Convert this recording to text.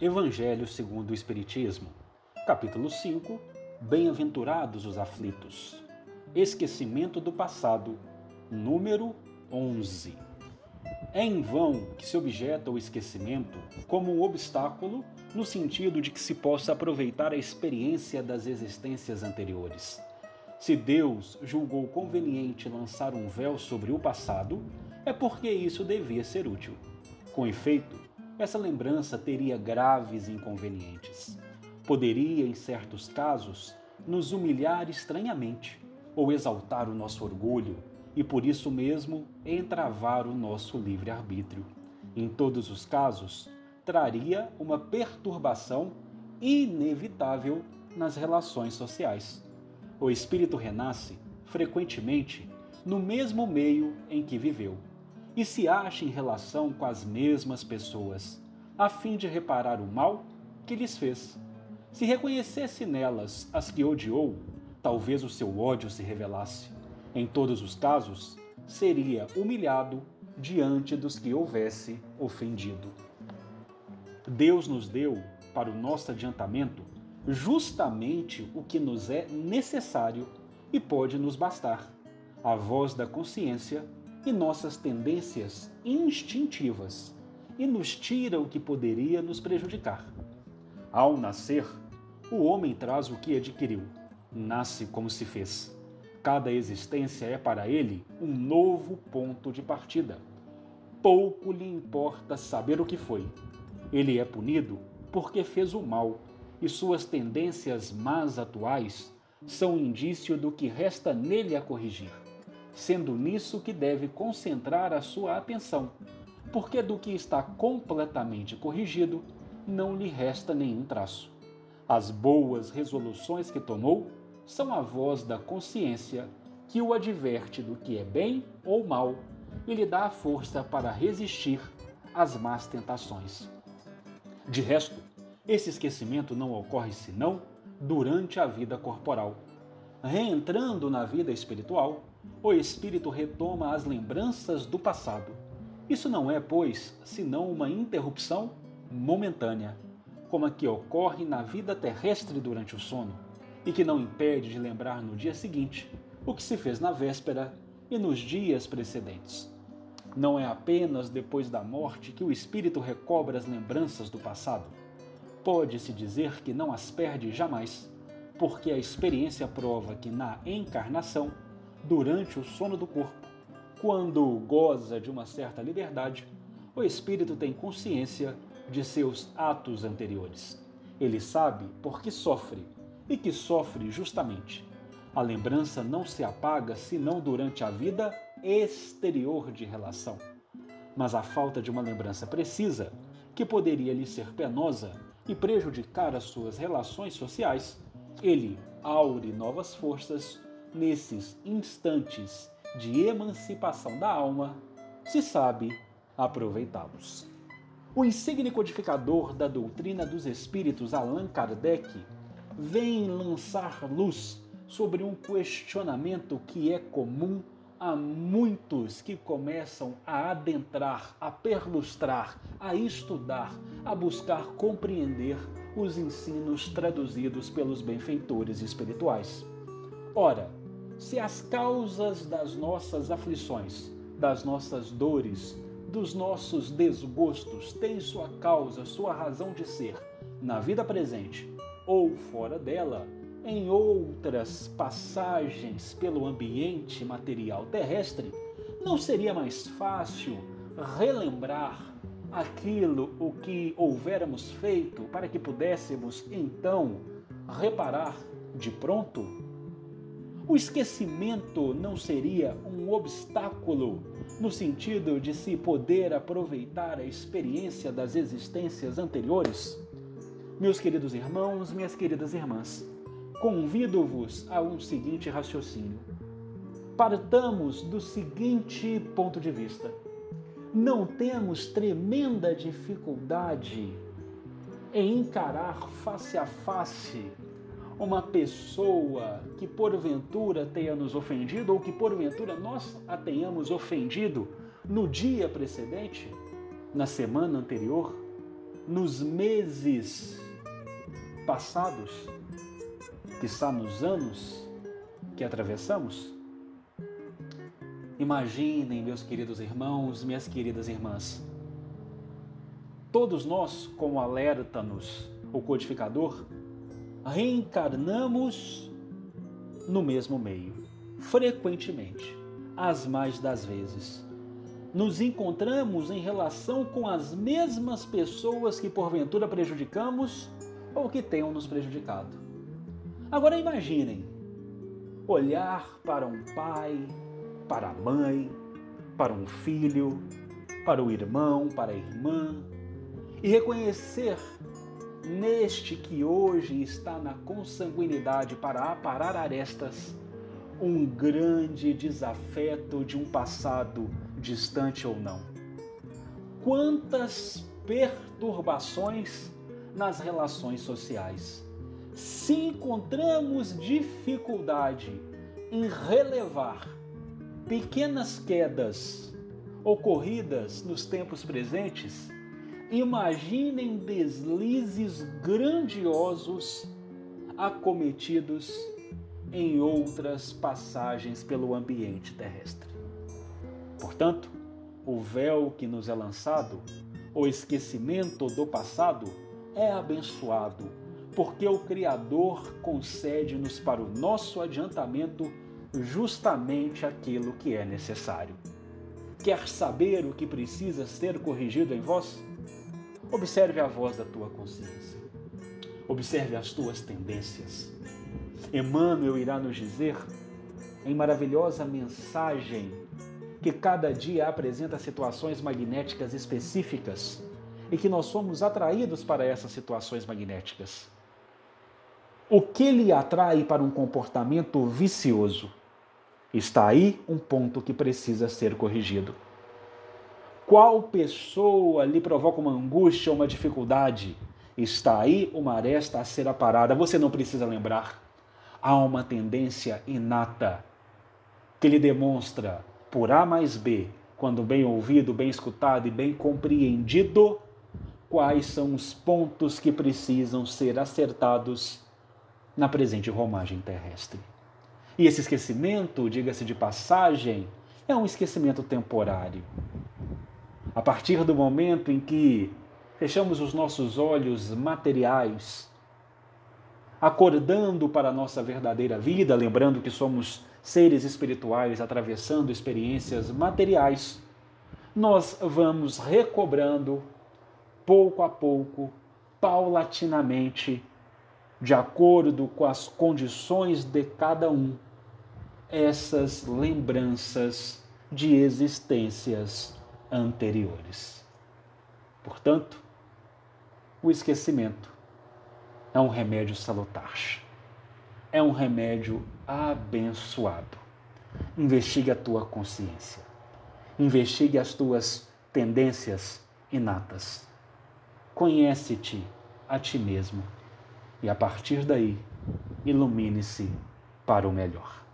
Evangelho segundo o Espiritismo, capítulo 5 Bem-aventurados os aflitos. Esquecimento do passado, número 11. É em vão que se objeta o esquecimento como um obstáculo no sentido de que se possa aproveitar a experiência das existências anteriores. Se Deus julgou conveniente lançar um véu sobre o passado, é porque isso devia ser útil. Com efeito, essa lembrança teria graves inconvenientes. Poderia, em certos casos, nos humilhar estranhamente ou exaltar o nosso orgulho e, por isso mesmo, entravar o nosso livre-arbítrio. Em todos os casos, traria uma perturbação inevitável nas relações sociais. O espírito renasce, frequentemente, no mesmo meio em que viveu e se acha em relação com as mesmas pessoas, a fim de reparar o mal que lhes fez. Se reconhecesse nelas as que odiou, talvez o seu ódio se revelasse. Em todos os casos, seria humilhado diante dos que houvesse ofendido. Deus nos deu, para o nosso adiantamento, justamente o que nos é necessário e pode nos bastar: a voz da consciência nossas tendências instintivas e nos tira o que poderia nos prejudicar. Ao nascer, o homem traz o que adquiriu, nasce como se fez. Cada existência é para ele um novo ponto de partida. Pouco lhe importa saber o que foi. Ele é punido porque fez o mal, e suas tendências más atuais são indício do que resta nele a corrigir sendo nisso que deve concentrar a sua atenção, porque do que está completamente corrigido não lhe resta nenhum traço. As boas resoluções que tomou são a voz da consciência que o adverte do que é bem ou mal e lhe dá a força para resistir às más tentações. De resto, esse esquecimento não ocorre senão durante a vida corporal. Reentrando na vida espiritual, o espírito retoma as lembranças do passado. Isso não é, pois, senão uma interrupção momentânea, como a que ocorre na vida terrestre durante o sono, e que não impede de lembrar no dia seguinte o que se fez na véspera e nos dias precedentes. Não é apenas depois da morte que o espírito recobra as lembranças do passado. Pode-se dizer que não as perde jamais, porque a experiência prova que na encarnação durante o sono do corpo. Quando goza de uma certa liberdade, o espírito tem consciência de seus atos anteriores. Ele sabe por que sofre e que sofre justamente. A lembrança não se apaga senão durante a vida exterior de relação. Mas a falta de uma lembrança precisa, que poderia lhe ser penosa e prejudicar as suas relações sociais, ele aure novas forças nesses instantes de emancipação da alma, se sabe aproveitá-los. O insigne codificador da doutrina dos espíritos Allan Kardec vem lançar luz sobre um questionamento que é comum a muitos que começam a adentrar, a perlustrar, a estudar, a buscar compreender os ensinos traduzidos pelos benfeitores espirituais. Ora, se as causas das nossas aflições, das nossas dores, dos nossos desgostos têm sua causa, sua razão de ser na vida presente ou fora dela, em outras passagens pelo ambiente material terrestre, não seria mais fácil relembrar aquilo o que houvéramos feito para que pudéssemos então reparar de pronto o esquecimento não seria um obstáculo no sentido de se poder aproveitar a experiência das existências anteriores? Meus queridos irmãos, minhas queridas irmãs, convido-vos a um seguinte raciocínio. Partamos do seguinte ponto de vista: não temos tremenda dificuldade em encarar face a face uma pessoa que porventura tenha nos ofendido ou que porventura nós a tenhamos ofendido no dia precedente, na semana anterior? nos meses passados, que está nos anos que atravessamos? Imaginem, meus queridos irmãos, minhas queridas irmãs, todos nós, como alerta-nos o codificador, reencarnamos no mesmo meio, frequentemente, as mais das vezes. Nos encontramos em relação com as mesmas pessoas que porventura prejudicamos ou que tenham nos prejudicado. Agora imaginem olhar para um pai, para a mãe, para um filho, para o irmão, para a irmã e reconhecer neste que hoje está na consanguinidade para aparar arestas, um grande desafeto de um passado distante ou não. Quantas perturbações nas relações sociais. Se encontramos dificuldade em relevar pequenas quedas ocorridas nos tempos presentes, Imaginem deslizes grandiosos acometidos em outras passagens pelo ambiente terrestre. Portanto, o véu que nos é lançado, o esquecimento do passado, é abençoado, porque o Criador concede-nos para o nosso adiantamento justamente aquilo que é necessário. Quer saber o que precisa ser corrigido em vós? Observe a voz da tua consciência. Observe as tuas tendências. Emmanuel irá nos dizer, em maravilhosa mensagem, que cada dia apresenta situações magnéticas específicas e que nós somos atraídos para essas situações magnéticas. O que lhe atrai para um comportamento vicioso? Está aí um ponto que precisa ser corrigido. Qual pessoa lhe provoca uma angústia, uma dificuldade? Está aí uma aresta a ser aparada. Você não precisa lembrar. Há uma tendência inata que lhe demonstra, por A mais B, quando bem ouvido, bem escutado e bem compreendido, quais são os pontos que precisam ser acertados na presente romagem terrestre. E esse esquecimento, diga-se de passagem, é um esquecimento temporário. A partir do momento em que fechamos os nossos olhos materiais, acordando para a nossa verdadeira vida, lembrando que somos seres espirituais atravessando experiências materiais, nós vamos recobrando pouco a pouco, paulatinamente, de acordo com as condições de cada um, essas lembranças de existências anteriores. Portanto, o esquecimento é um remédio salutar, é um remédio abençoado. Investigue a tua consciência, investigue as tuas tendências inatas. Conhece-te a ti mesmo e a partir daí ilumine-se para o melhor.